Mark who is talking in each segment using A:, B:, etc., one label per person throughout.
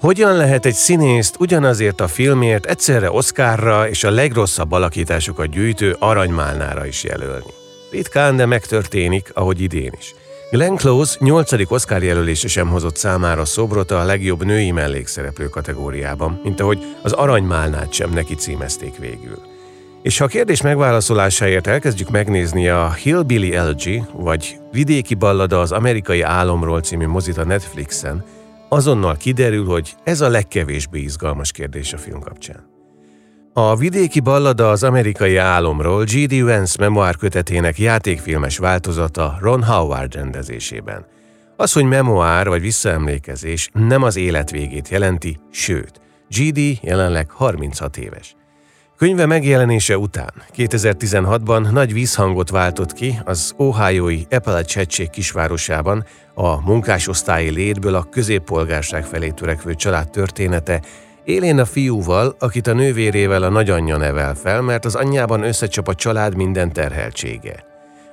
A: Hogyan lehet egy színészt ugyanazért a filmért egyszerre Oscarra és a legrosszabb alakításokat gyűjtő aranymálnára is jelölni? Ritkán, de megtörténik, ahogy idén is. Glenn Close 8. Oscar jelölése sem hozott számára szobrot a legjobb női mellékszereplő kategóriában, mint ahogy az aranymálnát sem neki címezték végül. És ha a kérdés megválaszolásáért elkezdjük megnézni a Hillbilly Elegy, vagy Vidéki ballada az amerikai álomról című mozit a Netflixen, azonnal kiderül, hogy ez a legkevésbé izgalmas kérdés a film kapcsán. A vidéki ballada az amerikai álomról G.D. Vance memoár kötetének játékfilmes változata Ron Howard rendezésében. Az, hogy memoár vagy visszaemlékezés nem az élet végét jelenti, sőt, G.D. jelenleg 36 éves. Könyve megjelenése után 2016-ban nagy vízhangot váltott ki az Ohio-i Appalachia kisvárosában a munkásosztályi létből a középpolgárság felé törekvő család története, élén a fiúval, akit a nővérével a nagyanyja nevel fel, mert az anyjában összecsap a család minden terheltsége.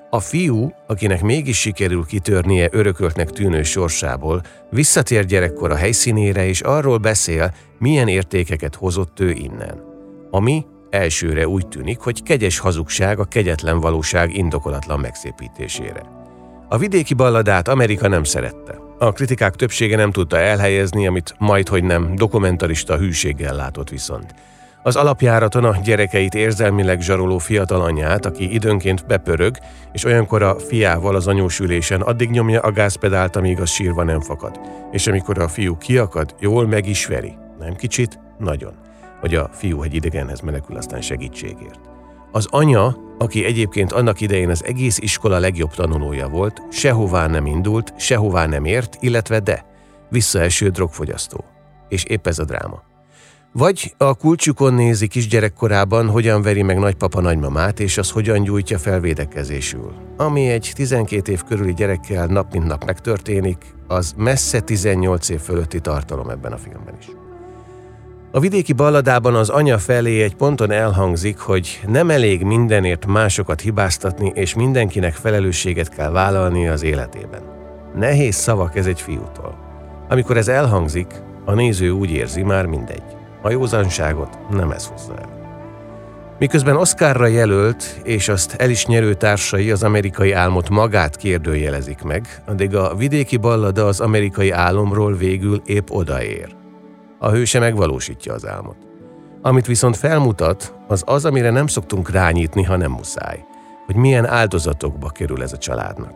A: A fiú, akinek mégis sikerül kitörnie örököltnek tűnő sorsából, visszatér gyerekkor a helyszínére és arról beszél, milyen értékeket hozott ő innen. Ami Elsőre úgy tűnik, hogy kegyes hazugság a kegyetlen valóság indokolatlan megszépítésére. A vidéki balladát Amerika nem szerette. A kritikák többsége nem tudta elhelyezni, amit majd, hogy nem, dokumentarista hűséggel látott viszont. Az alapjáraton a gyerekeit érzelmileg zsaroló fiatal anyát, aki időnként bepörög, és olyankor a fiával az anyósülésen addig nyomja a gázpedált, amíg az sírva nem fakad. És amikor a fiú kiakad, jól meg is veri. Nem kicsit, nagyon hogy a fiú egy idegenhez menekül aztán segítségért. Az anya, aki egyébként annak idején az egész iskola legjobb tanulója volt, sehová nem indult, sehová nem ért, illetve de, visszaeső drogfogyasztó. És épp ez a dráma. Vagy a kulcsukon nézi kisgyerekkorában, hogyan veri meg nagypapa nagymamát, és az hogyan gyújtja fel védekezésül. Ami egy 12 év körüli gyerekkel nap mint nap megtörténik, az messze 18 év fölötti tartalom ebben a filmben is. A vidéki balladában az anya felé egy ponton elhangzik, hogy nem elég mindenért másokat hibáztatni, és mindenkinek felelősséget kell vállalni az életében. Nehéz szavak ez egy fiútól. Amikor ez elhangzik, a néző úgy érzi, már mindegy. A józanságot nem ez hozza el. Miközben Oscarra jelölt, és azt el is nyerő társai az amerikai álmot magát kérdőjelezik meg, addig a vidéki ballada az amerikai álomról végül épp odaér. A hőse megvalósítja az álmot. Amit viszont felmutat, az az, amire nem szoktunk rányítni, ha nem muszáj, hogy milyen áldozatokba kerül ez a családnak.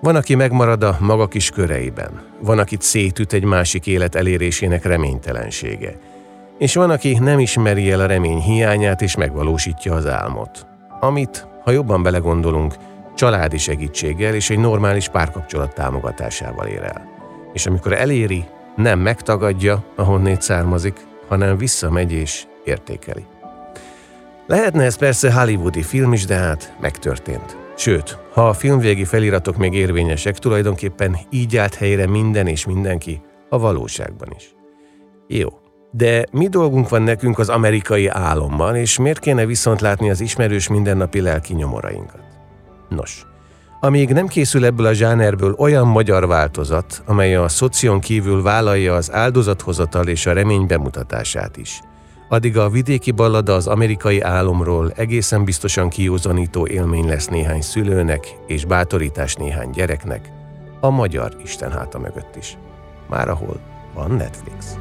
A: Van, aki megmarad a maga kis köreiben, van, akit szétüt egy másik élet elérésének reménytelensége, és van, aki nem ismeri el a remény hiányát és megvalósítja az álmot, amit, ha jobban belegondolunk, családi segítséggel és egy normális párkapcsolat támogatásával ér el. És amikor eléri, nem megtagadja, ahonnét származik, hanem visszamegy és értékeli. Lehetne ez persze hollywoodi film is, de hát megtörtént. Sőt, ha a filmvégi feliratok még érvényesek, tulajdonképpen így állt helyre minden és mindenki a valóságban is. Jó, de mi dolgunk van nekünk az amerikai álomban, és miért kéne viszont látni az ismerős mindennapi lelki nyomorainkat? Nos, amíg nem készül ebből a zsánerből olyan magyar változat, amely a szoción kívül vállalja az áldozathozatal és a remény bemutatását is. Addig a vidéki ballada az amerikai álomról egészen biztosan kiúzanító élmény lesz néhány szülőnek és bátorítás néhány gyereknek, a magyar Isten háta mögött is. Már ahol van Netflix.